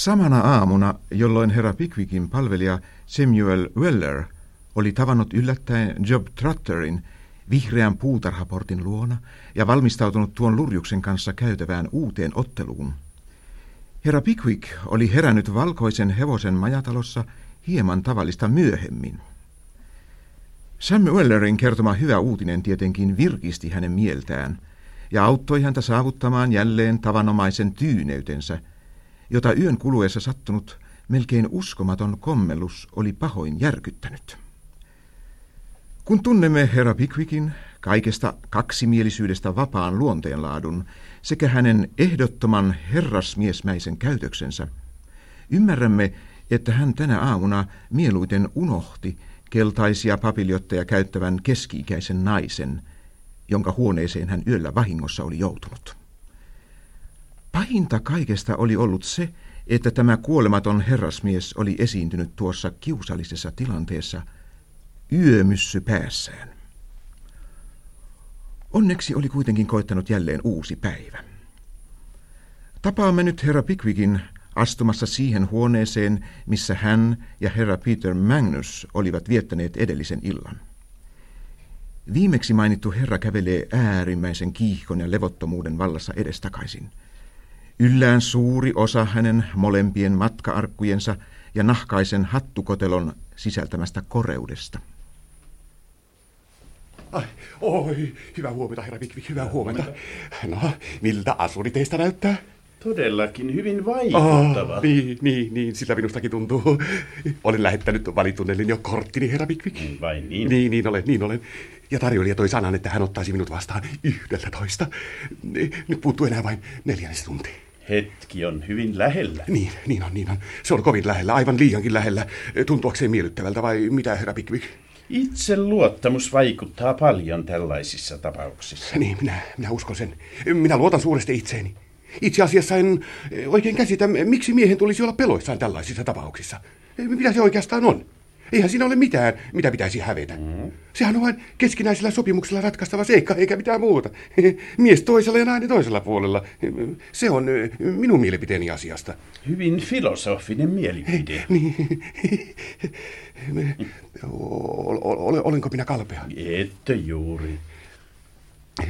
Samana aamuna, jolloin herra Pickwickin palvelija Samuel Weller oli tavannut yllättäen Job Trotterin vihreän puutarhaportin luona ja valmistautunut tuon lurjuksen kanssa käytävään uuteen otteluun. Herra Pickwick oli herännyt valkoisen hevosen majatalossa hieman tavallista myöhemmin. Sam Wellerin kertoma hyvä uutinen tietenkin virkisti hänen mieltään ja auttoi häntä saavuttamaan jälleen tavanomaisen tyyneytensä, jota yön kuluessa sattunut melkein uskomaton kommellus oli pahoin järkyttänyt. Kun tunnemme herra Pickwickin kaikesta kaksimielisyydestä vapaan luonteenlaadun sekä hänen ehdottoman herrasmiesmäisen käytöksensä, ymmärrämme, että hän tänä aamuna mieluiten unohti keltaisia papiljotteja käyttävän keski-ikäisen naisen, jonka huoneeseen hän yöllä vahingossa oli joutunut. Pahinta kaikesta oli ollut se, että tämä kuolematon herrasmies oli esiintynyt tuossa kiusallisessa tilanteessa yömyssy päässään. Onneksi oli kuitenkin koittanut jälleen uusi päivä. Tapaamme nyt herra Pickwickin astumassa siihen huoneeseen, missä hän ja herra Peter Magnus olivat viettäneet edellisen illan. Viimeksi mainittu herra kävelee äärimmäisen kiihkon ja levottomuuden vallassa edestakaisin. Yllään suuri osa hänen molempien matkaarkkujensa ja nahkaisen hattukotelon sisältämästä koreudesta. Ai, oi, hyvää huomenta, herra Pikvik, hyvää huomenta. No, miltä asuri teistä näyttää? Todellakin hyvin vaikuttava. Oh, niin, niin, niin, sillä minustakin tuntuu. Olen lähettänyt valitunnelin jo korttini, herra Pikvik. Niin vai niin? Niin, niin olen, niin olen. Ja tarjoilija toi sanan, että hän ottaisi minut vastaan yhdeltä toista. Nyt puuttuu enää vain neljännes tunti. Hetki on hyvin lähellä. Niin, niin on, niin on. Se on kovin lähellä, aivan liiankin lähellä. Tuntuakseen miellyttävältä vai mitä, herra Pikvik? Itse luottamus vaikuttaa paljon tällaisissa tapauksissa. Niin, minä, minä uskon sen. Minä luotan suuresti itseeni. Itse asiassa en oikein käsitä, miksi miehen tulisi olla peloissaan tällaisissa tapauksissa. Mitä se oikeastaan on? Eihän siinä ole mitään, mitä pitäisi hävetä. Mm. Sehän on vain keskinäisellä sopimuksella ratkaistava seikka, eikä mitään muuta. Mies toisella ja nainen toisella puolella. Se on minun mielipiteeni asiasta. Hyvin filosofinen mielipide. Niin. Olenko minä kalpea? Ette juuri.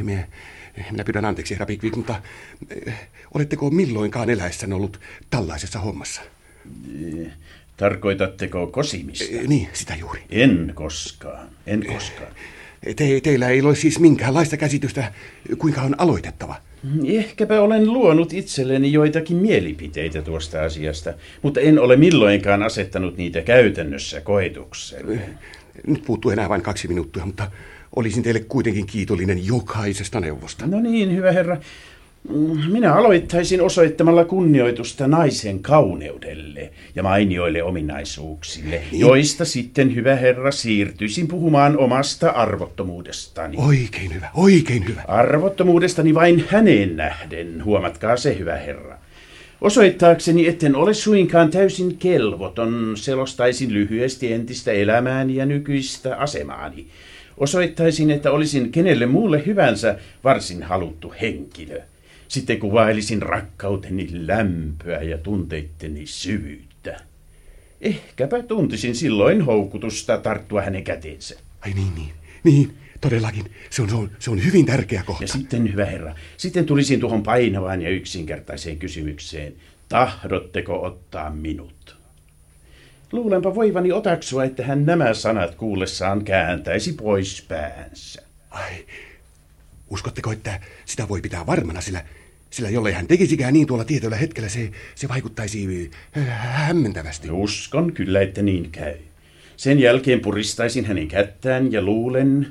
Minä, minä pyydän anteeksi, herra Pikvik, mutta oletteko milloinkaan eläessänne ollut tällaisessa hommassa? Tarkoitatteko kosimista? E, niin, sitä juuri. En koskaan, en koskaan. Te, teillä ei ole siis minkäänlaista käsitystä, kuinka on aloitettava. Ehkäpä olen luonut itselleni joitakin mielipiteitä tuosta asiasta, mutta en ole milloinkaan asettanut niitä käytännössä koetukseen. Nyt puuttuu enää vain kaksi minuuttia, mutta olisin teille kuitenkin kiitollinen jokaisesta neuvosta. No niin, hyvä herra. Minä aloittaisin osoittamalla kunnioitusta naisen kauneudelle ja mainioille ominaisuuksille, niin. joista sitten, hyvä herra, siirtyisin puhumaan omasta arvottomuudestani. Oikein hyvä, oikein hyvä. Arvottomuudestani vain häneen nähden, huomatkaa se, hyvä herra. Osoittaakseni, etten ole suinkaan täysin kelvoton, selostaisin lyhyesti entistä elämääni ja nykyistä asemaani. Osoittaisin, että olisin kenelle muulle hyvänsä varsin haluttu henkilö. Sitten kuvailisin rakkauteni lämpöä ja tunteitteni syvyyttä. Ehkäpä tuntisin silloin houkutusta tarttua hänen käteensä. Ai niin, niin. Niin, todellakin. Se on, se on, se on hyvin tärkeä kohta. Ja sitten, hyvä herra, sitten tulisin tuohon painavaan ja yksinkertaiseen kysymykseen. Tahdotteko ottaa minut? Luulenpa voivani otaksua, että hän nämä sanat kuullessaan kääntäisi pois päänsä. Ai, uskotteko, että sitä voi pitää varmana, sillä sillä jollei hän tekisikään niin tuolla tietyllä hetkellä, se, se vaikuttaisi äh, hämmentävästi. Uskon kyllä, että niin käy. Sen jälkeen puristaisin hänen kättään ja luulen,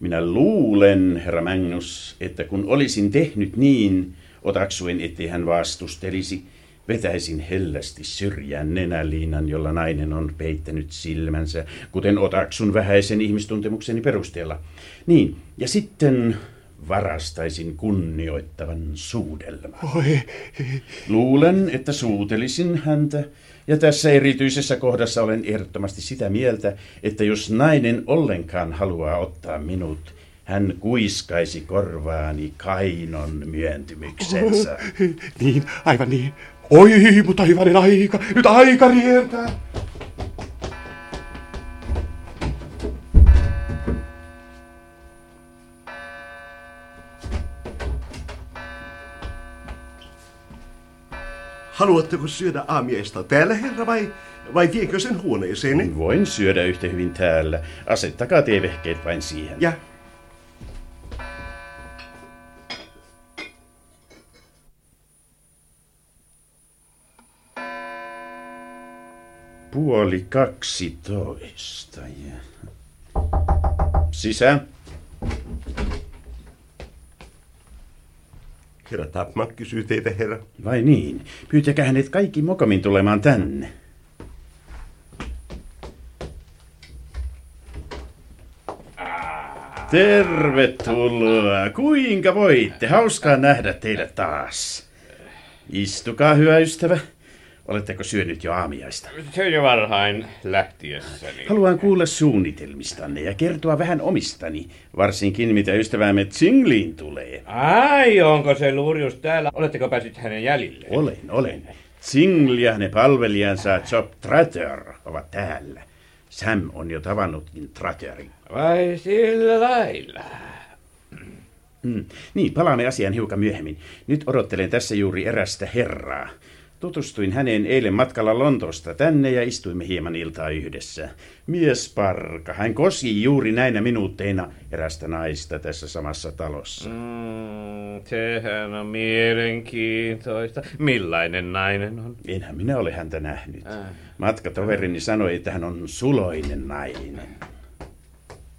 minä luulen, herra Magnus, että kun olisin tehnyt niin, otaksuen, ettei hän vastustelisi, vetäisin hellästi syrjään nenäliinan, jolla nainen on peittänyt silmänsä, kuten otaksun vähäisen ihmistuntemukseni perusteella. Niin, ja sitten varastaisin kunnioittavan suudelman. Oi. Luulen, että suutelisin häntä, ja tässä erityisessä kohdassa olen ehdottomasti sitä mieltä, että jos nainen ollenkaan haluaa ottaa minut, hän kuiskaisi korvaani kainon myöntymyksensä. niin, aivan niin. Oi, mutta hyvänen aika. Nyt aika rientää. Haluatteko syödä aamiaista täällä, herra, vai, vai viekö sen huoneeseen? Voin syödä yhtä hyvin täällä. Asettakaa teevehkeet vain siihen. Ja Puoli kaksitoista. Ja... Sisään. Herra Tapman kysyy teitä, herra. Vai niin? Pyytäkää hänet kaikki mokamin tulemaan tänne. Tervetuloa. Kuinka voitte? Hauskaa nähdä teidät taas. Istukaa, hyvä ystävä. Oletteko syönyt jo aamiaista? Se jo varhain lähtiessäni. Haluan kuulla suunnitelmistanne ja kertoa vähän omistani, varsinkin mitä ystävämme Tsingliin tulee. Ai, onko se Lurjus täällä? Oletteko päässyt hänen jäljille? Olen, olen. Tsingli ja ne palvelijansa Job Tratter ovat täällä. Sam on jo tavannutkin Tratterin. Vai sillä lailla? Mm. Niin, palaamme asiaan hiukan myöhemmin. Nyt odottelen tässä juuri erästä herraa. Tutustuin häneen eilen matkalla Lontoosta tänne ja istuimme hieman iltaa yhdessä. Miesparka, hän kosi juuri näinä minuutteina erästä naista tässä samassa talossa. Mm, sehän on mielenkiintoista. Millainen nainen on? Enhän minä ole häntä nähnyt. Äh. Matkatoverini sanoi, että hän on suloinen nainen.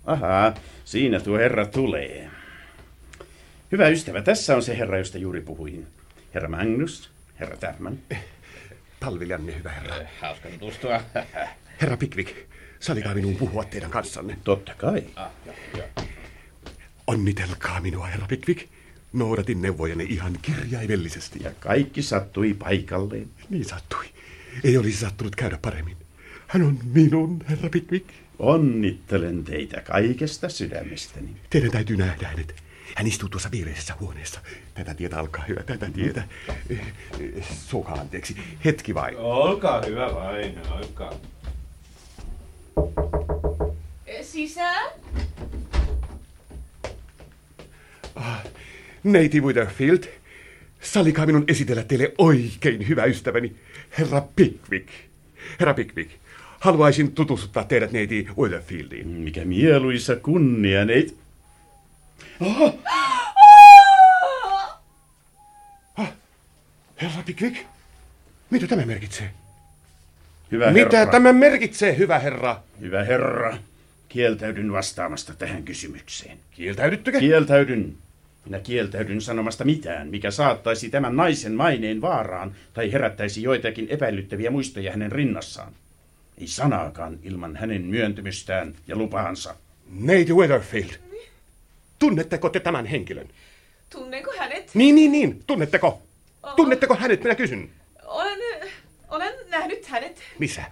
Ahaa, siinä tuo herra tulee. Hyvä ystävä, tässä on se herra, josta juuri puhuin. Herra Magnus, herra Tähmän. Palvelijanne, hyvä herra. Hauska tutustua. Herra Pickwick, salikaa minun puhua teidän kanssanne. Totta kai. Onnitelkaa minua, herra Pickwick. Noudatin neuvojenne ihan kirjaimellisesti. Ja kaikki sattui paikalleen. Niin sattui. Ei olisi sattunut käydä paremmin. Hän on minun, herra Pickwick. Onnittelen teitä kaikesta sydämestäni. Teidän täytyy nähdä hänet. Hän istuu tuossa viereisessä huoneessa. Tätä tietä alkaa hyvä, tätä tietä. Eh, eh, Suokaa anteeksi. Hetki vain. Olkaa hyvä vain, olkaa. Sisään? Neiti Witherfield, sallikaa minun esitellä teille oikein hyvä ystäväni, herra Pickwick. Herra Pickwick, haluaisin tutustuttaa teidät neiti Witherfieldiin. Mikä mieluisa kunnia, neit. Herra Pickwick, mitä tämä merkitsee? Hyvä Mitä herra. tämä merkitsee, hyvä herra? Hyvä herra. Kieltäydyn vastaamasta tähän kysymykseen. Kieltäydyttekö? Kieltäydyn. Minä kieltäydyn sanomasta mitään, mikä saattaisi tämän naisen maineen vaaraan tai herättäisi joitakin epäilyttäviä muistoja hänen rinnassaan. Ei sanaakaan ilman hänen myöntymystään ja lupaansa. Neiti Weatherfield, tunnetteko te tämän henkilön? Tunnenko hänet? Niin, niin, niin, tunnetteko? Tunnetteko hänet, minä kysyn. Olen, olen nähnyt hänet. Missä?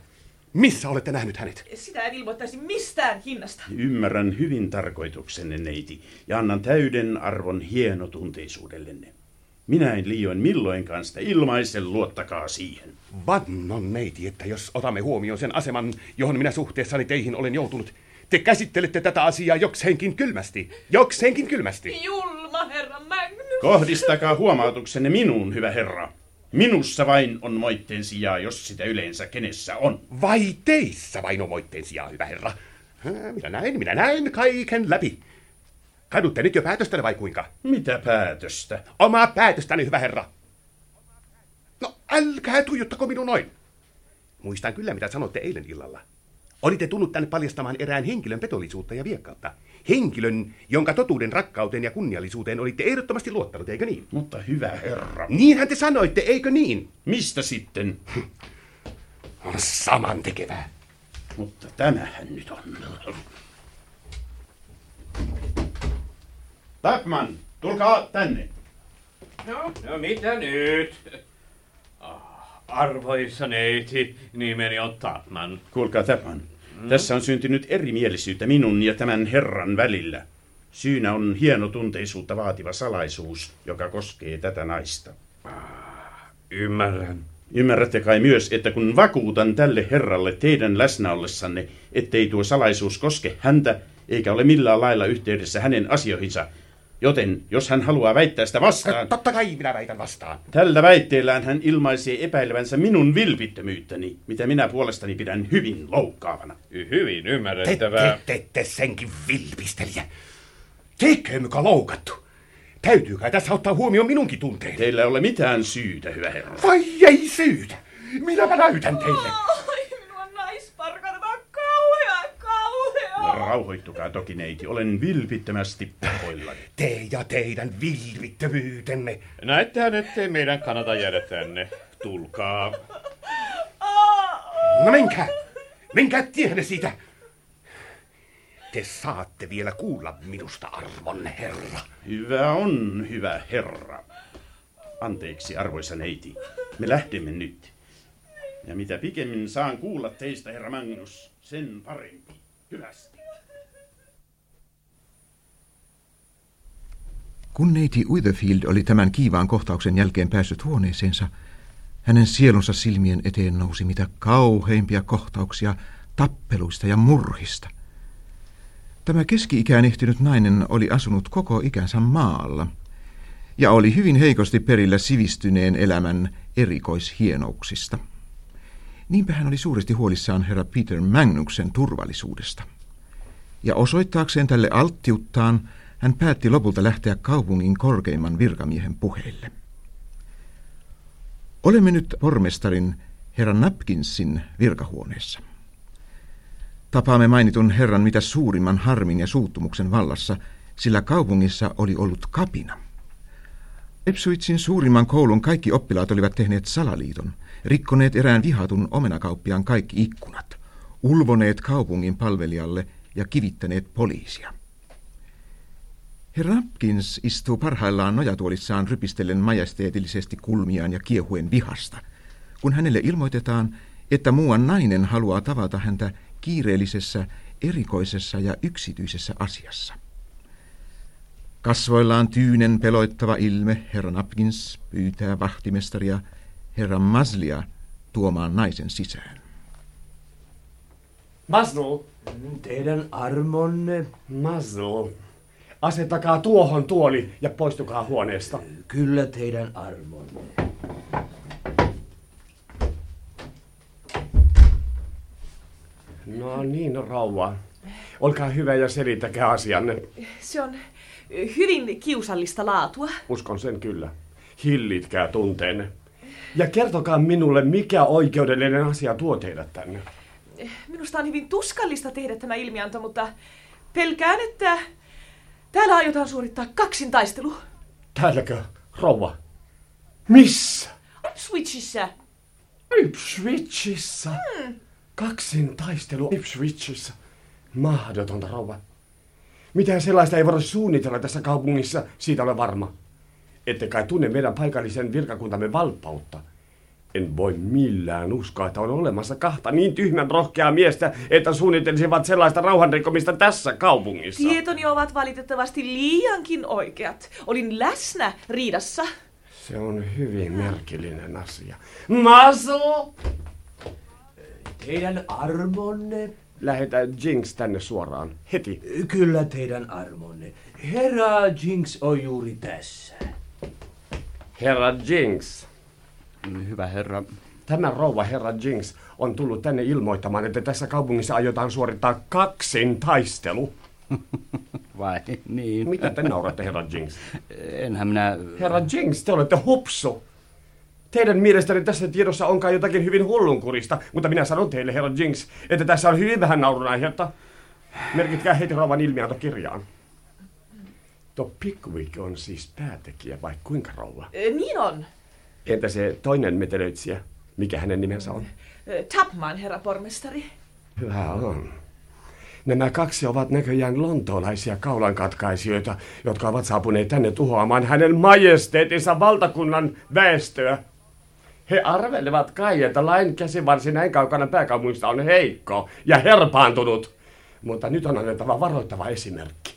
Missä olette nähnyt hänet? Sitä en ilmoittaisi mistään hinnasta. Ymmärrän hyvin tarkoituksenne, neiti, ja annan täyden arvon hienotunteisuudellenne. Minä en liioin milloinkaan sitä ilmaisen, luottakaa siihen. Vannon neiti, että jos otamme huomioon sen aseman, johon minä suhteessani teihin olen joutunut, te käsittelette tätä asiaa jokseenkin kylmästi. Jokseenkin kylmästi. Julma herra Magnus. Kohdistakaa huomautuksenne minuun, hyvä herra. Minussa vain on moitteen sijaa, jos sitä yleensä kenessä on. Vai teissä vain on moitteen sijaa, hyvä herra? Minä näin, minä näin kaiken läpi. Kadutte nyt jo päätöstäne vai kuinka? Mitä päätöstä? Omaa päätöstäni, hyvä herra. No, älkää tuijottako minun noin. Muistan kyllä, mitä sanoitte eilen illalla. Olitte tullut tänne paljastamaan erään henkilön petollisuutta ja viekkautta. Henkilön, jonka totuuden, rakkauteen ja kunniallisuuteen olitte ehdottomasti luottanut, eikö niin? Mutta hyvä herra. Niinhän te sanoitte, eikö niin? Mistä sitten? On saman tekevää. Mutta tämähän nyt on. Tapman, tulkaa tänne. No, no mitä nyt? Ah, Arvoisa neiti, nimeni on Tapman. Kuulkaa Tapman. Tässä on syntynyt erimielisyyttä minun ja tämän herran välillä. Syynä on hienotunteisuutta vaativa salaisuus, joka koskee tätä naista. Ymmärrän. Ymmärrätte kai myös, että kun vakuutan tälle herralle teidän läsnäollessanne, ettei tuo salaisuus koske häntä, eikä ole millään lailla yhteydessä hänen asioihinsa, joten jos hän haluaa väittää sitä vastaan, Totta kai minä väitän vastaan. tällä väitteellään hän ilmaisee epäilevänsä minun vilpittömyyttäni, mitä minä puolestani pidän hyvin loukkaavana. Hyvin Te, ymmärrettävää. te, te, te senkin vilpistelijä. Teikö muka loukattu? Täytyy kai tässä ottaa huomioon minunkin tunteeni. Teillä ei ole mitään syytä, hyvä herra. Vai ei syytä? Minäpä näytän teille. Ai, minua naisparkana, tämä on kauhea, kauhea. Rauhoittukaa toki, neiti. Olen vilpittömästi pahoillani. Te ja teidän vilvittömyytenne. Näettehän, ettei meidän kannata jäädä tänne. Tulkaa. No menkää. Menkää tiehenne siitä. Te saatte vielä kuulla minusta, arvon herra. Hyvä on, hyvä herra. Anteeksi, arvoisa neiti. Me lähdemme nyt. Ja mitä pikemmin saan kuulla teistä, herra Magnus, sen parempi. Hyvästi. Kun neiti Witherfield oli tämän kiivaan kohtauksen jälkeen päässyt huoneeseensa, hänen sielunsa silmien eteen nousi mitä kauheimpia kohtauksia tappeluista ja murhista. Tämä keski-ikään ehtinyt nainen oli asunut koko ikänsä maalla ja oli hyvin heikosti perillä sivistyneen elämän erikoishienouksista. Niinpä hän oli suuresti huolissaan herra Peter Magnuksen turvallisuudesta. Ja osoittaakseen tälle alttiuttaan, hän päätti lopulta lähteä kaupungin korkeimman virkamiehen puheille. Olemme nyt pormestarin herra Napkinsin virkahuoneessa. Tapaamme mainitun herran mitä suurimman harmin ja suuttumuksen vallassa, sillä kaupungissa oli ollut kapina. Ipswitzin suurimman koulun kaikki oppilaat olivat tehneet salaliiton, rikkoneet erään vihatun omenakauppiaan kaikki ikkunat, ulvoneet kaupungin palvelijalle ja kivittäneet poliisia. Herra Napkins istuu parhaillaan nojatuolissaan rypistellen majesteetillisesti kulmiaan ja kiehuen vihasta, kun hänelle ilmoitetaan, että muuan nainen haluaa tavata häntä kiireellisessä, erikoisessa ja yksityisessä asiassa. Kasvoillaan tyynen peloittava ilme, herra Napkins pyytää vahtimestaria herra Maslia tuomaan naisen sisään. Masnul, Teidän armonne, Masnul, asettakaa tuohon tuoli ja poistukaa huoneesta. kyllä teidän armonne. No niin, rouva. Olkaa hyvä ja selittäkää asianne. Se on hyvin kiusallista laatua. Uskon sen kyllä. Hillitkää tunteenne. Ja kertokaa minulle, mikä oikeudellinen asia tuo teidät tänne. Minusta on hyvin tuskallista tehdä tämä ilmianto, mutta pelkään, että täällä aiotaan suorittaa kaksintaistelu. Täälläkö, rouva? Missä? Switchissä. Ipswichissä. Kaksin taistelu Ipswichissä. Mahdotonta, rouva. Mitään sellaista ei voida suunnitella tässä kaupungissa, siitä olen varma. Ette kai tunne meidän paikallisen virkakuntamme valppautta. En voi millään uskoa, että on olemassa kahta niin tyhmän rohkeaa miestä, että suunnittelisivat sellaista rauhanrikkomista tässä kaupungissa. Tietoni ovat valitettavasti liiankin oikeat. Olin läsnä riidassa. Se on hyvin merkillinen asia. Maso! Teidän armonne, Lähetä Jinx tänne suoraan. Heti. kyllä teidän armonne. Herra Jinx on juuri tässä. Herra Jinx. Hyvä herra. Tämä rouva herra Jinx on tullut tänne ilmoittamaan, että tässä kaupungissa aiotaan suorittaa kaksin taistelu. Vai niin? Mitä te nauratte, herra Jinx? Enhän minä... Herra Jinx, te olette hupsu. Teidän mielestäni tässä tiedossa onkaan jotakin hyvin hullunkurista, mutta minä sanon teille, herra Jinx, että tässä on hyvin vähän naurun aihetta. Merkitkää heti rouvan ilmianto kirjaan. Tuo Pickwick on siis päätekijä, vai kuinka rouva? Ö, Niin on. Entä se toinen metelöitsijä? Mikä hänen nimensä on? Tapman, herra pormestari. Hyvä on. Nämä kaksi ovat näköjään lontoolaisia kaulankatkaisijoita, jotka ovat saapuneet tänne tuhoamaan hänen majesteetinsa valtakunnan väestöä. He arvelevat kai, että lain käsivarsi näin kaukana pääkaupungista on heikko ja herpaantunut. Mutta nyt on annettava varoittava esimerkki.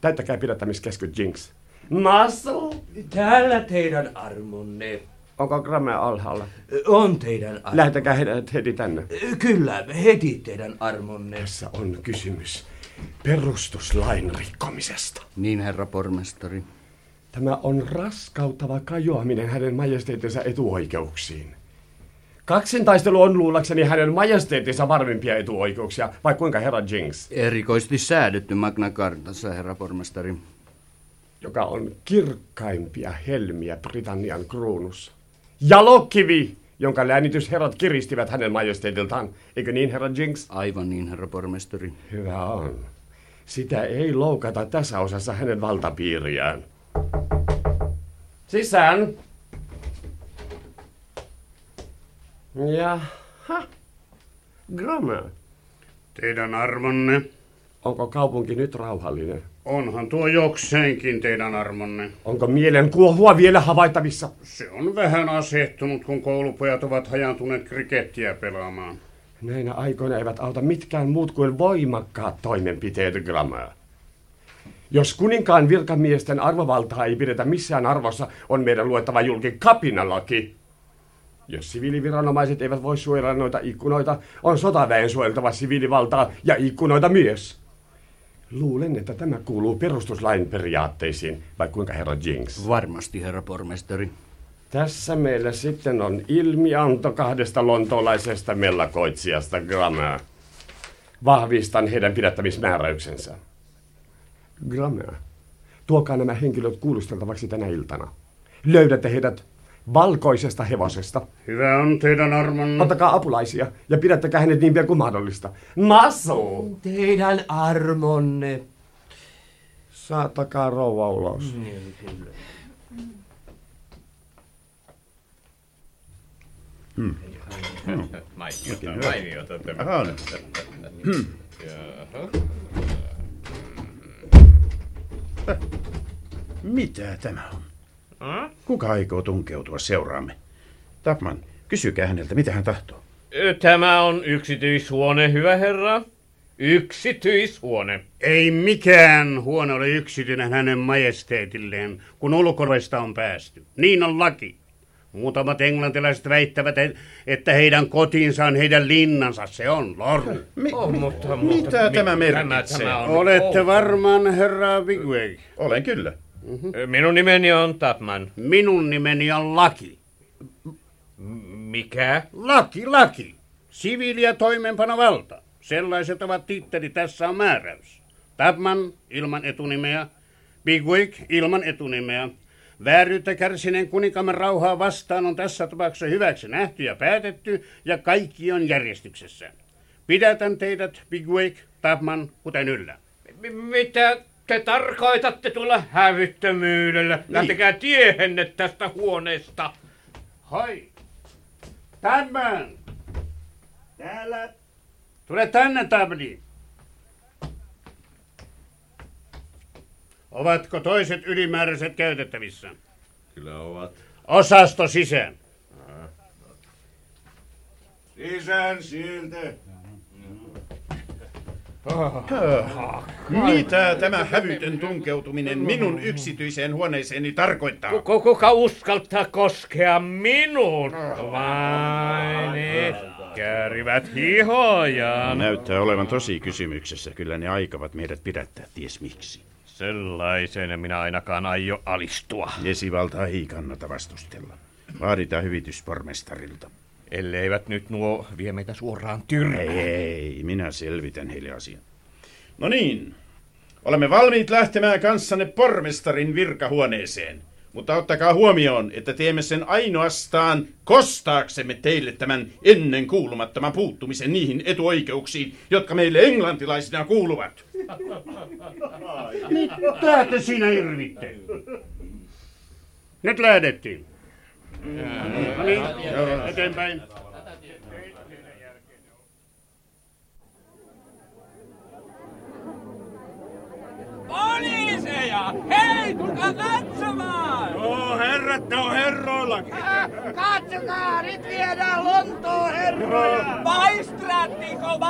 Täyttäkää pidättämiskeskyt Jinx. Muscle! Täällä teidän armonne. Onko Gramme alhaalla? On teidän armonne. Lähetäkää heidät heti tänne. Kyllä, heti teidän armonne. Tässä on kysymys perustuslain rikkomisesta. Niin, herra pormestari. Tämä on raskauttava kajoaminen hänen majesteettinsa etuoikeuksiin. Kaksintaistelu on luullakseni hänen majesteettinsa varmimpia etuoikeuksia, vai kuinka herra Jinx, Erikoisesti säädetty Magna Cartassa, herra pormestari. Joka on kirkkaimpia helmiä Britannian kruunussa. Jalokivi, jonka läänitysherrat kiristivät hänen majesteetiltaan. Eikö niin, herra Jinx? Aivan niin, herra pormestari. Hyvä on. Sitä ei loukata tässä osassa hänen valtapiiriään. Sisään. Jaha. Gramme. Teidän armonne. Onko kaupunki nyt rauhallinen? Onhan tuo jokseenkin teidän armonne. Onko mielen kuohua vielä havaittavissa? Se on vähän asettunut, kun koulupojat ovat hajantuneet krikettiä pelaamaan. Näinä aikoina eivät auta mitkään muut kuin voimakkaat toimenpiteet, Gramme. Jos kuninkaan virkamiesten arvovaltaa ei pidetä missään arvossa, on meidän luettava julki kapinalaki. Jos siviiliviranomaiset eivät voi suojella noita ikkunoita, on sotaväen suojeltava siviilivaltaa ja ikkunoita myös. Luulen, että tämä kuuluu perustuslain periaatteisiin, vai kuinka herra Jinx? Varmasti, herra pormestari. Tässä meillä sitten on ilmianto kahdesta lontoolaisesta mellakoitsijasta Grammea. Vahvistan heidän pidättämismääräyksensä. Grammea, tuokaa nämä henkilöt kuulusteltavaksi tänä iltana. Löydätte heidät valkoisesta hevosesta. Hyvä on teidän armonne. Ottakaa apulaisia ja pidättäkää hänet niin pian kuin mahdollista. Maso! Teidän armonne. Saattakaa rouva ulos. Niin, kyllä. Mainiota, mainiota tämä. Aha, no. Mitä tämä on? Kuka aikoo tunkeutua seuraamme? Tapman, kysykää häneltä, mitä hän tahtoo. Tämä on yksityishuone, hyvä herra. Yksityishuone. Ei mikään huone ole yksityinen hänen majesteetilleen, kun ulkoista on päästy. Niin on laki. Muutamat englantilaiset väittävät, et- että heidän kotinsa on heidän linnansa. Se on lorru. Mi- Oh, mutta, mitä mi- tämä merkitsee? tämä on, Olette varmaan herra Bigweg. Olen kyllä. Minun nimeni on Tapman. Minun nimeni on Laki. Mikä? Laki, laki. Siviili- ja toimeenpanovalta. Sellaiset ovat titteli, tässä on määräys. Tapman ilman etunimeä, Bigwig ilman etunimeä. Vääryyttä kärsineen kuninkamme rauhaa vastaan on tässä tapauksessa hyväksi nähty ja päätetty, ja kaikki on järjestyksessä. Pidätän teidät, Bigwig, Tapman, kuten yllä. M- mitä te tarkoitatte tuolla hävyttömyydellä? Lähtekää tiehenne tästä huoneesta. Hoi! Tapman! Täällä! Tule tänne, Tabni! Ovatko toiset ylimääräiset käytettävissä? Kyllä ovat. Osasto sisään. Sisään sieltä. Mitä tämä hävytön tunkeutuminen minun yksityiseen huoneeseeni tarkoittaa? Ku- Kuka uskaltaa koskea minuun? Vain käärivät hihojaan. Näyttää olevan tosi kysymyksessä. Kyllä ne aikavat meidät pidättää, ties miksi. Sellaiseen minä ainakaan aio alistua. Esivaltaa ei kannata vastustella. Vaaditaan hyvitys pormestarilta. Elleivät nyt nuo vie meitä suoraan tyrmään. Ei, ei, minä selvitän heille asian. No niin, olemme valmiit lähtemään kanssanne pormestarin virkahuoneeseen. Mutta ottakaa huomioon, että teemme sen ainoastaan kostaaksemme teille tämän ennen kuulumattoman puuttumisen niihin etuoikeuksiin, jotka meille englantilaisina kuuluvat. Mitä te siinä irvitte? Nyt lähdettiin. No niin, eteenpäin. Poliiseja! Hei, tulkaa katsomaan! No herrat, ne on herroillakin. Katsokaa, nyt viedään Lontoon herroja! Maistraattiko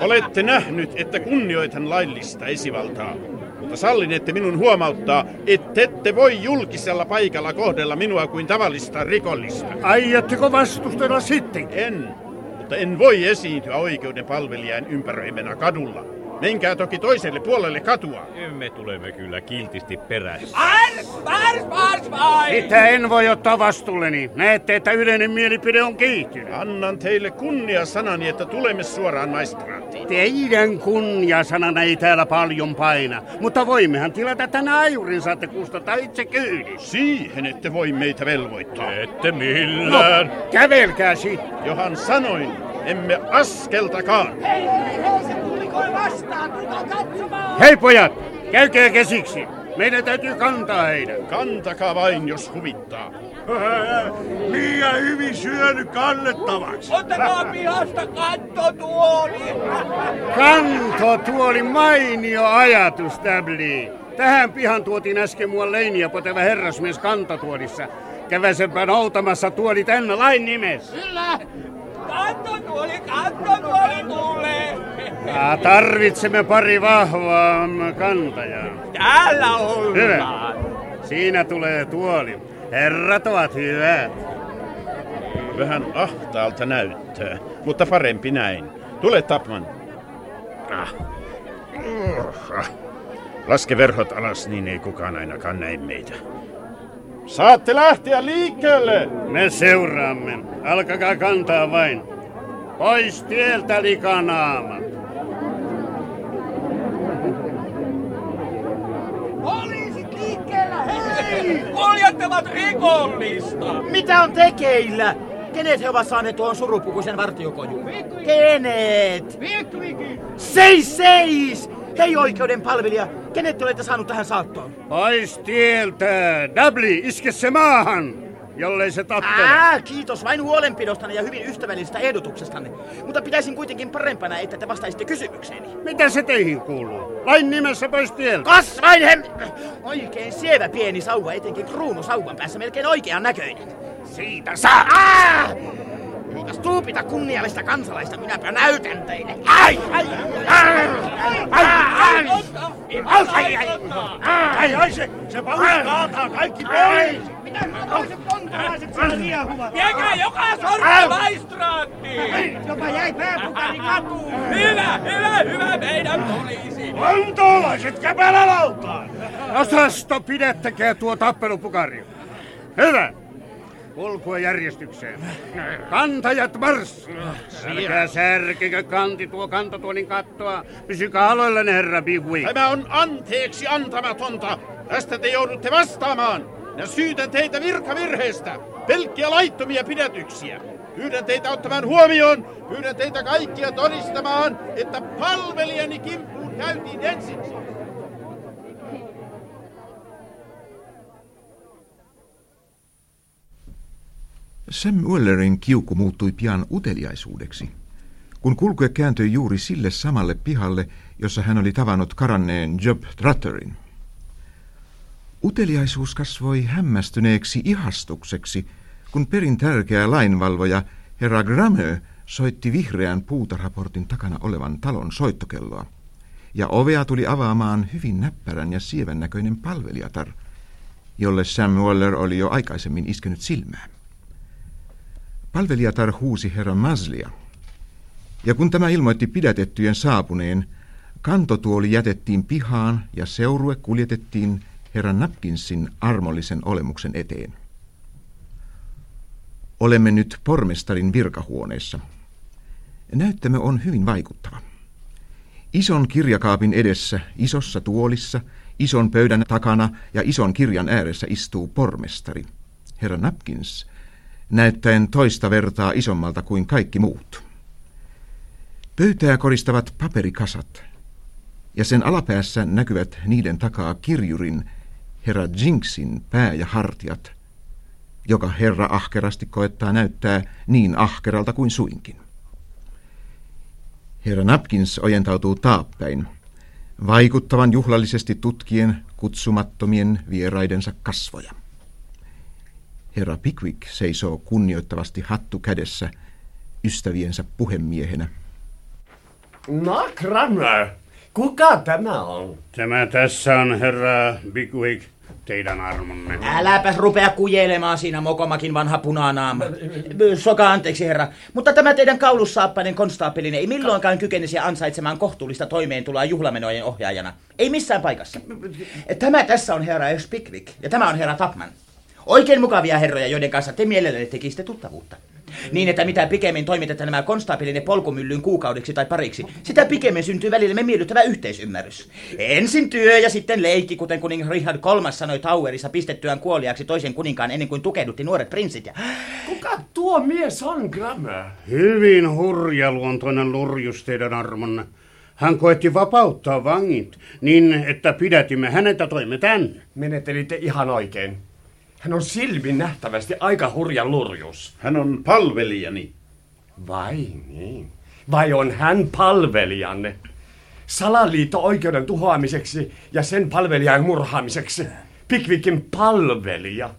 Olette nähnyt, että kunnioitan laillista esivaltaa. Mutta sallin, että minun huomauttaa, että ette voi julkisella paikalla kohdella minua kuin tavallista rikollista. Aiotteko vastustella sitten? En, mutta en voi esiintyä oikeuden palvelijan ympäröimänä kadulla. Menkää toki toiselle puolelle katua. Me tulemme kyllä kiltisti perässä. Mars, mars, mars, vai! Mitä en voi ottaa vastuulleni? Näette, että yleinen mielipide on kiihtynyt. Annan teille kunnia sanani, että tulemme suoraan maistraattiin. Teidän kunniasanana ei täällä paljon paina, mutta voimmehan tilata tänä ajurin, saatte kustata itse kyydin. Siihen ette voi meitä velvoittaa. Ette millään. No, kävelkää sitten. Johan sanoin, emme askeltakaan. Hei, hei, hei, vastaan, tulkaa katsomaan! Hei pojat, käykää käsiksi. Meidän täytyy kantaa heidät. Kantakaa vain, jos huvittaa. Liian hyvin syönyt kannettavaksi. Ottakaa pihasta kattotuoli! Kanto tuoli mainio ajatus, Dabli. Tähän pihan tuotiin äsken mua leiniä poteva herrasmies kantatuolissa. Käväsenpä noutamassa tuoli tänne lain nimessä. Kyllä! Kattotuoli tulee! Ja tarvitsemme pari vahvaa kantajaa. Täällä ollaan! Hyvä. Siinä tulee tuoli. Herrat ovat hyvät. Vähän ahtaalta näyttää, mutta parempi näin. Tule Tapman. Ah. Laske verhot alas, niin ei kukaan ainakaan näe meitä. Saatte lähteä liikkeelle! Me seuraamme. Alkakaa kantaa vain. Pois tieltä likanaama. Poliisit liikkeellä, hei! Poljattavat rikollista! Mitä on tekeillä? Kenet he ovat saaneet tuohon surupukuisen vartiokojuun? Kenet? Seis, seis! Hei oikeuden palvelija, kenet te olette saanut tähän saattoon? Pois tieltä. Dabli, iske se maahan, jollei se tappele. Ää, kiitos vain huolenpidostanne ja hyvin ystävällisestä ehdotuksestanne. Mutta pitäisin kuitenkin parempana, että te vastaisitte kysymykseeni. Mitä se teihin kuuluu? Lain nimessä pois tieltä. Kas vain hem... Oikein sievä pieni sauva, etenkin kruunu sauvan päässä, melkein oikean näköinen. Siitä saa! Ah! Stuupita kunniallista kansalaista, minäpä näytän teille. Ai! Ai! Ai! Ai! Ai! Ai! Ai! Ai! se, se ai kaataa kaikki pois! Mitä ai kontalaiset siellä ai Viekää joka sorti maistraattiin! Jopa jäi ai katuun! Hyvä, hyvä, hyvä meidän poliisi! ai ai ai Osasto, pidättekää tuo ai Hyvä! Kulkua järjestykseen. Kantajat mars! Älkää särkikö kanti tuo kantatuolin kattoa. Pysykää aloillanne, herra Bigwig. Tämä on anteeksi antamatonta. Tästä te joudutte vastaamaan. Ja syytän teitä virkavirheestä. Pelkkiä laittomia pidätyksiä. Pyydän teitä ottamaan huomioon. Pyydän teitä kaikkia todistamaan, että palvelijani kimppuun käytiin ensiksi. Sam Wellerin kiuku muuttui pian uteliaisuudeksi. Kun kulkue kääntyi juuri sille samalle pihalle, jossa hän oli tavannut karanneen Job Trutterin. Uteliaisuus kasvoi hämmästyneeksi ihastukseksi, kun perin tärkeä lainvalvoja herra Gramö soitti vihreän puutarhaportin takana olevan talon soittokelloa. Ja ovea tuli avaamaan hyvin näppärän ja sievän näköinen palvelijatar, jolle Sam Waller oli jo aikaisemmin iskenyt silmään. Palvelijatar huusi herra Maslia. Ja kun tämä ilmoitti pidätettyjen saapuneen, kantotuoli jätettiin pihaan ja seurue kuljetettiin herra Napkinsin armollisen olemuksen eteen. Olemme nyt pormestarin virkahuoneessa. Näyttämö on hyvin vaikuttava. Ison kirjakaapin edessä, isossa tuolissa, ison pöydän takana ja ison kirjan ääressä istuu pormestari, herra Napkins, näyttäen toista vertaa isommalta kuin kaikki muut. Pöytää koristavat paperikasat, ja sen alapäässä näkyvät niiden takaa kirjurin, herra Jinksin pää ja hartiat, joka herra ahkerasti koettaa näyttää niin ahkeralta kuin suinkin. Herra Napkins ojentautuu taappäin, vaikuttavan juhlallisesti tutkien kutsumattomien vieraidensa kasvoja. Herra Pickwick seisoo kunnioittavasti hattu kädessä ystäviensä puhemiehenä. Na, Cranmer, Kuka tämä on? Tämä tässä on herra Bigwig, teidän armonne. Äläpäs rupea kujelemaan siinä mokomakin vanha punanaama. Soka anteeksi herra, mutta tämä teidän kaulussaappainen konstaapelinen ei milloinkaan kykenisi ansaitsemaan kohtuullista toimeentuloa juhlamenojen ohjaajana. Ei missään paikassa. Tämä tässä on herra Pickwick ja tämä on herra Tapman. Oikein mukavia herroja, joiden kanssa te mielellänne tekisitte tuttavuutta. Niin, että mitä pikemmin toimitetaan nämä konstaapelinen polkumyllyn kuukaudeksi tai pariksi, sitä pikemmin syntyy välillemme miellyttävä yhteisymmärrys. Ensin työ ja sitten leikki, kuten kuningas Richard III sanoi Towerissa pistettyään kuoliaksi toisen kuninkaan ennen kuin tukehdutti nuoret prinssit. Ja... Kuka tuo mies on, Grammar? Hyvin hurjaluontoinen lurjus teidän armonne. Hän koetti vapauttaa vangit niin, että pidätimme hänet ja toimme tänne. Menettelitte ihan oikein. Hän on silmin nähtävästi aika hurja lurjus. Hän on palvelijani. Vai niin? Vai on hän palvelijanne? Salaliitto oikeuden tuhoamiseksi ja sen palvelijan murhaamiseksi. Pikvikin palvelija.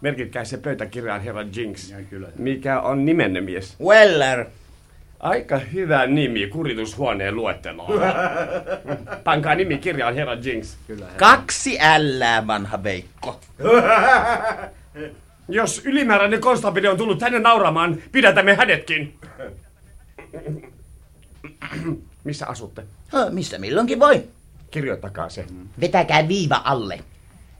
Merkitkää se pöytäkirjaan, herra Jinx. Ja kyllä. Mikä on nimenne mies? Weller. Aika hyvä nimi kuritushuoneen luetteloon. Pankaa nimi kirjaan, herra Jinx. Kyllä, herra. Kaksi ällää, vanha Veikko. Jos ylimääräinen konstabili on tullut tänne nauramaan, pidätämme hänetkin. Missä asutte? Hö, missä milloinkin voi. Kirjoittakaa se. Vetäkää viiva alle.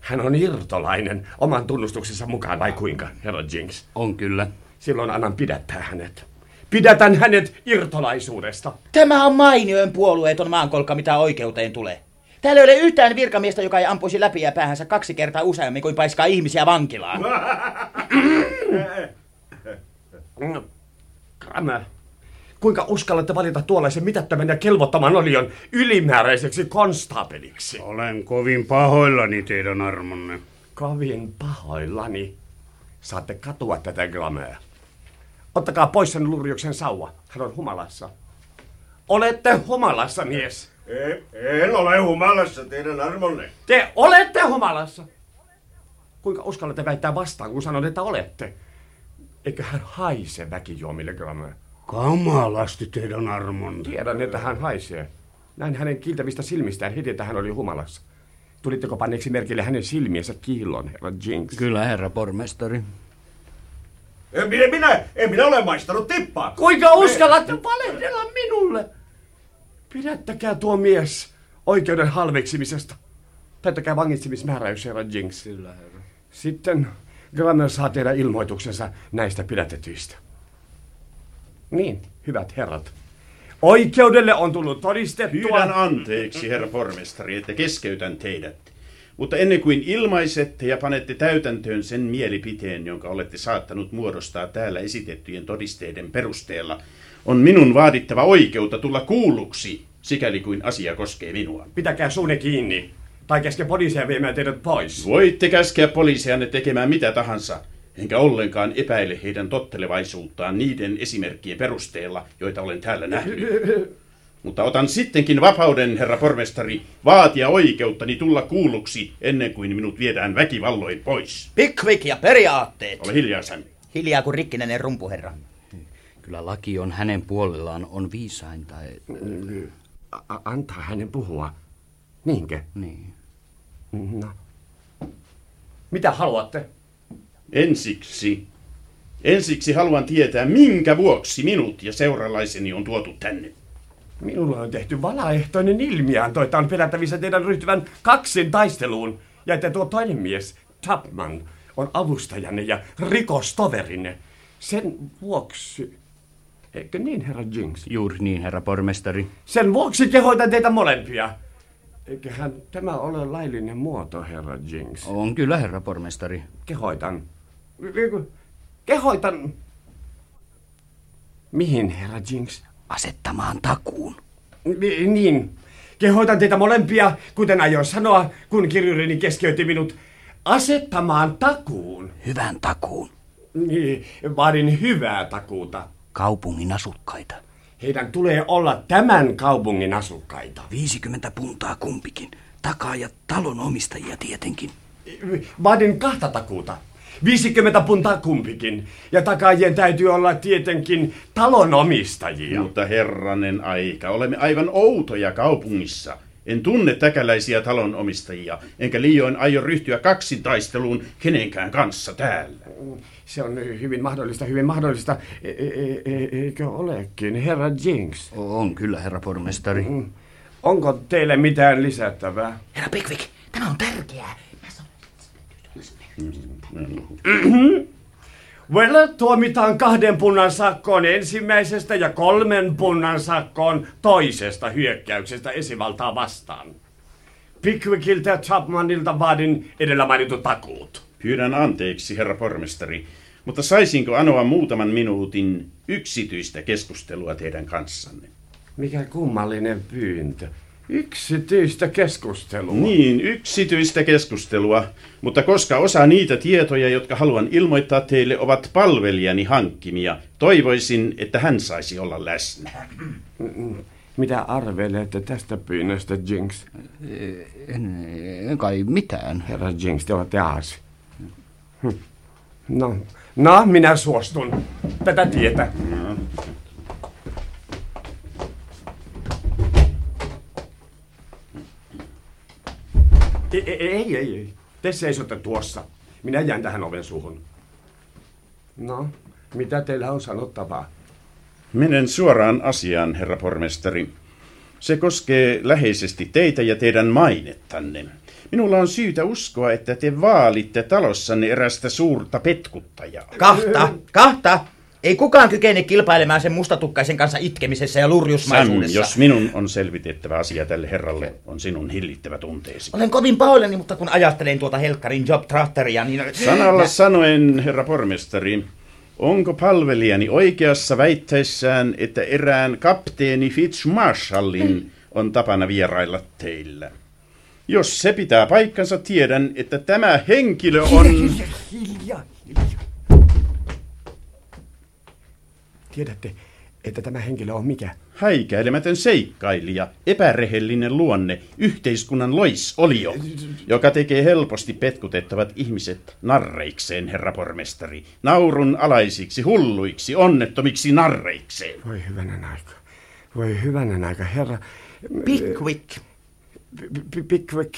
Hän on irtolainen oman tunnustuksensa mukaan, vai kuinka, herra Jinx? On kyllä. Silloin annan pidättää hänet. Pidätän hänet irtolaisuudesta. Tämä on mainioin puolueeton maankolka, mitä oikeuteen tulee. Täällä ei ole yhtään virkamiestä, joka ei ampuisi läpi ja päähänsä kaksi kertaa useammin kuin paiskaa ihmisiä vankilaan. Kramer, kuinka uskallatte valita tuollaisen mitättömän ja kelvottoman olion ylimääräiseksi konstaapeliksi? Olen kovin pahoillani teidän armonne. Kovin pahoillani. Saatte katua tätä Gramea. Ottakaa pois sen lurjuksen sauva. Hän on humalassa. Olette humalassa, mies. En, en ole humalassa teidän armonne. Te olette humalassa. Kuinka uskallatte väittää vastaan, kun sanon, että olette? Eikö hän haise väkijuomille, Grammer? Kamalasti teidän armonne. Tiedän, että hän haisee. Näin hänen kiiltävistä silmistään heti, että hän oli humalassa. Tulitteko panneeksi merkille hänen silmiensä kiillon, herra Jinx? Kyllä, herra pormestari. En minä, minä, en minä ole maistanut tippaa. Kuinka uskallatte valehdella minulle? Pidättäkää tuo mies oikeuden halveksimisesta. Täyttäkää vangitsemismääräys, herra Jinx. Kyllä, herra. Sitten Grammer saa tehdä ilmoituksensa näistä pidätetyistä. Niin, hyvät herrat. Oikeudelle on tullut todistettua... Pyydän anteeksi, herra pormestari, että keskeytän teidät. Mutta ennen kuin ilmaisette ja panette täytäntöön sen mielipiteen, jonka olette saattanut muodostaa täällä esitettyjen todisteiden perusteella, on minun vaadittava oikeutta tulla kuulluksi, sikäli kuin asia koskee minua. Pitäkää suunne kiinni, tai käske poliisia viemään teidät pois. Voitte käskeä poliisianne tekemään mitä tahansa, enkä ollenkaan epäile heidän tottelevaisuuttaan niiden esimerkkien perusteella, joita olen täällä nähnyt. Mutta otan sittenkin vapauden, herra pormestari, vaatia oikeuttani tulla kuulluksi ennen kuin minut viedään väkivalloin pois. Pickwick ja periaatteet. Ole hiljaa, Sam. Hiljaa kuin rikkinäinen rumpuherra. Kyllä laki on hänen puolellaan, on viisainta. A- antaa hänen puhua. Niinkö? Niin. No. Mitä haluatte? Ensiksi. Ensiksi haluan tietää, minkä vuoksi minut ja seuralaiseni on tuotu tänne. Minulla on tehty valaehtoinen ilmianto, että on pelättävissä teidän ryhtyvän kaksin taisteluun. Ja että tuo toinen mies, Tapman, on avustajanne ja rikostoverinne. Sen vuoksi... Eikö niin, herra Jinx? Juuri niin, herra pormestari. Sen vuoksi kehoitan teitä molempia. Eiköhän tämä ole laillinen muoto, herra Jinx? On kyllä, herra pormestari. Kehoitan. Kehoitan. Mihin, herra Jinx? Asettamaan takuun. Ni- niin. Kehoitan teitä molempia, kuten aion sanoa, kun kirjurini keskeytti minut, asettamaan takuun. Hyvän takuun. Niin, vaadin hyvää takuuta. Kaupungin asukkaita. Heidän tulee olla tämän kaupungin asukkaita. 50 puntaa kumpikin. Takaa ja talon omistajia tietenkin. Vaadin kahta takuuta. 50 puntaa kumpikin. Ja takaajien täytyy olla tietenkin talonomistajia. Mutta herranen aika, olemme aivan outoja kaupungissa. En tunne täkäläisiä talonomistajia, enkä liioin aio ryhtyä kaksintaisteluun kenenkään kanssa täällä. Se on hyvin mahdollista, hyvin mahdollista. E- e- e- eikö olekin, herra Jinx? On kyllä, herra pormestari. Mm. Onko teille mitään lisättävää? Herra Pickwick, tämä on tärkeää. Well, tuomitaan kahden punnan sakkoon ensimmäisestä ja kolmen punnan sakkoon toisesta hyökkäyksestä esivaltaa vastaan. Pickwickiltä ja Chapmanilta vaadin edellä mainitut takuut. Pyydän anteeksi, herra pormestari, mutta saisinko anoa muutaman minuutin yksityistä keskustelua teidän kanssanne? Mikä kummallinen pyyntö. Yksityistä keskustelua. Niin, yksityistä keskustelua, mutta koska osa niitä tietoja, jotka haluan ilmoittaa teille, ovat palvelijani hankkimia, toivoisin, että hän saisi olla läsnä. Mitä arvelette tästä pyynnöstä, Jinx? En, en kai mitään. Herra Jinx, te olette aasi. Hm. No, no, minä suostun. Tätä tietä. No. Ei, ei, ei, ei. Te seisotte tuossa. Minä jään tähän oven suhun. No, mitä teillä on sanottavaa? Menen suoraan asiaan, herra pormestari. Se koskee läheisesti teitä ja teidän mainettanne. Minulla on syytä uskoa, että te vaalitte talossanne erästä suurta petkuttajaa. Kahta, kahta. Ei kukaan kykene kilpailemaan sen mustatukkaisen kanssa itkemisessä ja Sam, lurjusmaisuudessa. jos minun on selvitettävä asia tälle herralle, on sinun hillittävä tunteesi. Olen kovin pahoillani, mutta kun ajattelen tuota Helkkarin Job Tratteria, niin... Sanalla sanoen, herra pormestari, onko palvelijani oikeassa väitteissään, että erään kapteeni Fitzmarshallin on tapana vierailla teillä? Jos se pitää paikkansa, tiedän, että tämä henkilö on... Tiedätte, että tämä henkilö on mikä? Häikäilemätön seikkailija, epärehellinen luonne, yhteiskunnan loisolio, joka tekee helposti petkutettavat ihmiset narreikseen, herra pormestari, naurun alaisiksi, hulluiksi, onnettomiksi narreikseen. Voi hyvänen aika. Voi hyvänen aika, herra... Pickwick. P- P- Pickwick.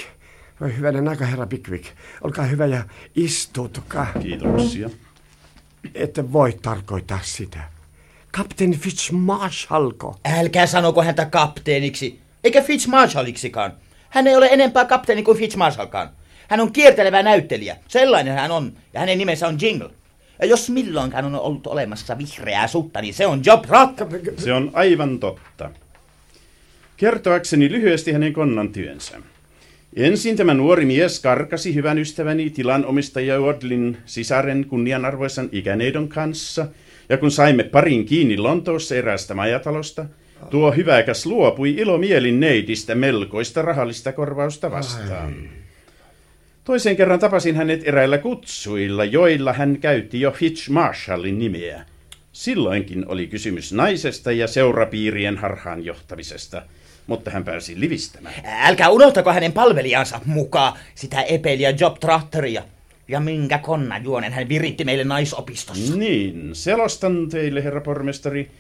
Voi hyvänen aika, herra Pickwick. Olkaa hyvä ja istuutukaa. Kiitoksia. Ette voi tarkoittaa sitä. Kapteeni Fitzmarshallko. Älkää sanoko häntä kapteeniksi, eikä Fitzmarshalliksikaan. Hän ei ole enempää kapteeni kuin Fitzmarshallkaan. Hän on kiertelevä näyttelijä. Sellainen hän on, ja hänen nimensä on Jingle. Ja jos milloinkaan on ollut olemassa vihreää sutta, niin se on Job Rock. Se on aivan totta. Kertoakseni lyhyesti hänen konnan työnsä. Ensin tämä nuori mies karkasi hyvän ystäväni tilanomistaja Wardlin sisaren kunnianarvoisan ikäneidon kanssa, ja kun saimme parin kiinni Lontoossa eräästä majatalosta, tuo hyväkäs luopui ilomielin neidistä melkoista rahallista korvausta vastaan. Toisen kerran tapasin hänet eräillä kutsuilla, joilla hän käytti jo Fitch Marshallin nimeä. Silloinkin oli kysymys naisesta ja seurapiirien harhaan johtamisesta, mutta hän pääsi livistämään. Älkää unohtako hänen palvelijansa mukaan, sitä epeliä Job Tratteria. Ja minkä konnan juonen hän viritti meille naisopistossa. Niin, selostan teille, herra pormestari,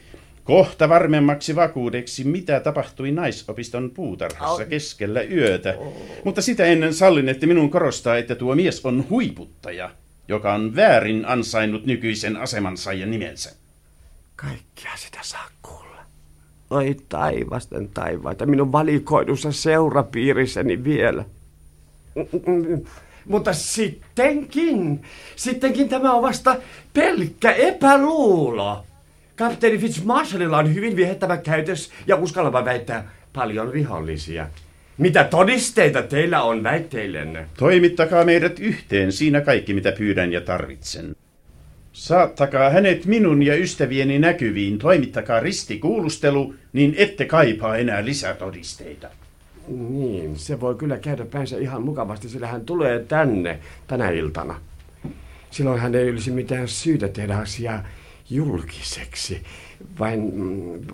kohta varmemmaksi vakuudeksi, mitä tapahtui naisopiston puutarhassa keskellä yötä. Mutta sitä ennen sallin, että minun korostaa, että tuo mies on huiputtaja, joka on väärin ansainnut nykyisen asemansa ja nimensä. Kaikkia sitä saa kuulla. Oi taivasten taivaita, minun valikoidussa seurapiirissäni vielä. Mutta sittenkin, sittenkin tämä on vasta pelkkä epäluulo. Kapteeni Fitzmarshallilla on hyvin viehättävä käytös ja uskallava väittää paljon vihollisia. Mitä todisteita teillä on väitteillenne? Toimittakaa meidät yhteen siinä kaikki, mitä pyydän ja tarvitsen. Saattakaa hänet minun ja ystävieni näkyviin, toimittakaa ristikuulustelu, niin ette kaipaa enää lisätodisteita. Niin, se voi kyllä käydä päinsä ihan mukavasti, sillä hän tulee tänne tänä iltana. Silloin hän ei olisi mitään syytä tehdä asiaa julkiseksi. Vain,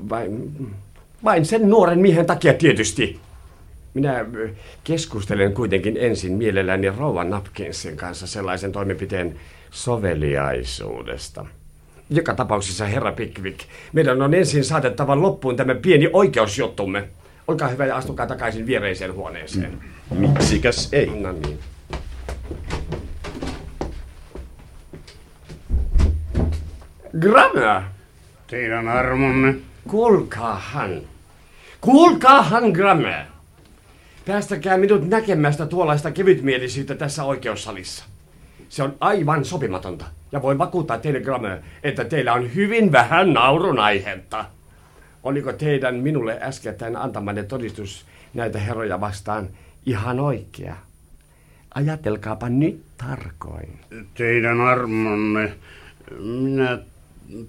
vain, vain sen nuoren miehen takia tietysti. Minä keskustelen kuitenkin ensin mielelläni Rouva Napkinsin kanssa sellaisen toimenpiteen soveliaisuudesta. Joka tapauksessa, herra Pickwick, meidän on ensin saatettava loppuun tämä pieni oikeusjuttumme. Olkaa hyvä ja astukaa takaisin viereiseen huoneeseen. Miksikäs ei? No niin. Grammer! Teidän armonne. Kuulkaahan. Kuulkaahan, Grammer. Päästäkää minut näkemästä tuollaista kevytmielisyyttä tässä oikeussalissa. Se on aivan sopimatonta. Ja voin vakuuttaa teille, Grammer, että teillä on hyvin vähän naurun aihetta. Oliko teidän minulle äskettäin antamanne todistus näitä herroja vastaan ihan oikea? Ajatelkaapa nyt tarkoin. Teidän armonne. Minä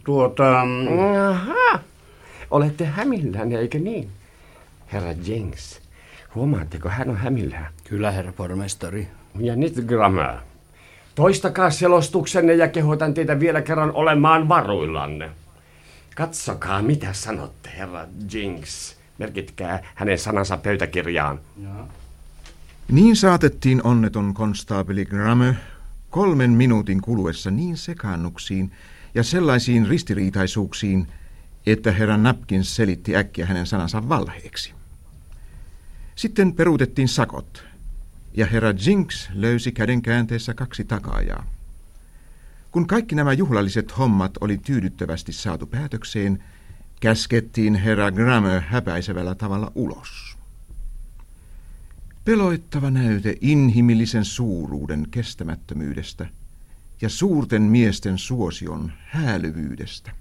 tuota... Aha. Olette hämillään, eikö niin? Herra Jenks, huomaatteko, hän on hämillään. Kyllä, herra pormestari. Ja nyt Grammer. Toistakaa selostuksenne ja kehotan teitä vielä kerran olemaan varuillanne. Katsokaa, mitä sanotte, herra Jinx. Merkitkää hänen sanansa pöytäkirjaan. Ja. Niin saatettiin onneton konstaapeli Gramme kolmen minuutin kuluessa niin sekaannuksiin ja sellaisiin ristiriitaisuuksiin, että herra Napkins selitti äkkiä hänen sanansa valheeksi. Sitten peruutettiin sakot, ja herra Jinx löysi käden käänteessä kaksi takaajaa. Kun kaikki nämä juhlalliset hommat oli tyydyttävästi saatu päätökseen, käskettiin herra Grammer häpäisevällä tavalla ulos. Peloittava näyte inhimillisen suuruuden kestämättömyydestä ja suurten miesten suosion häälyvyydestä.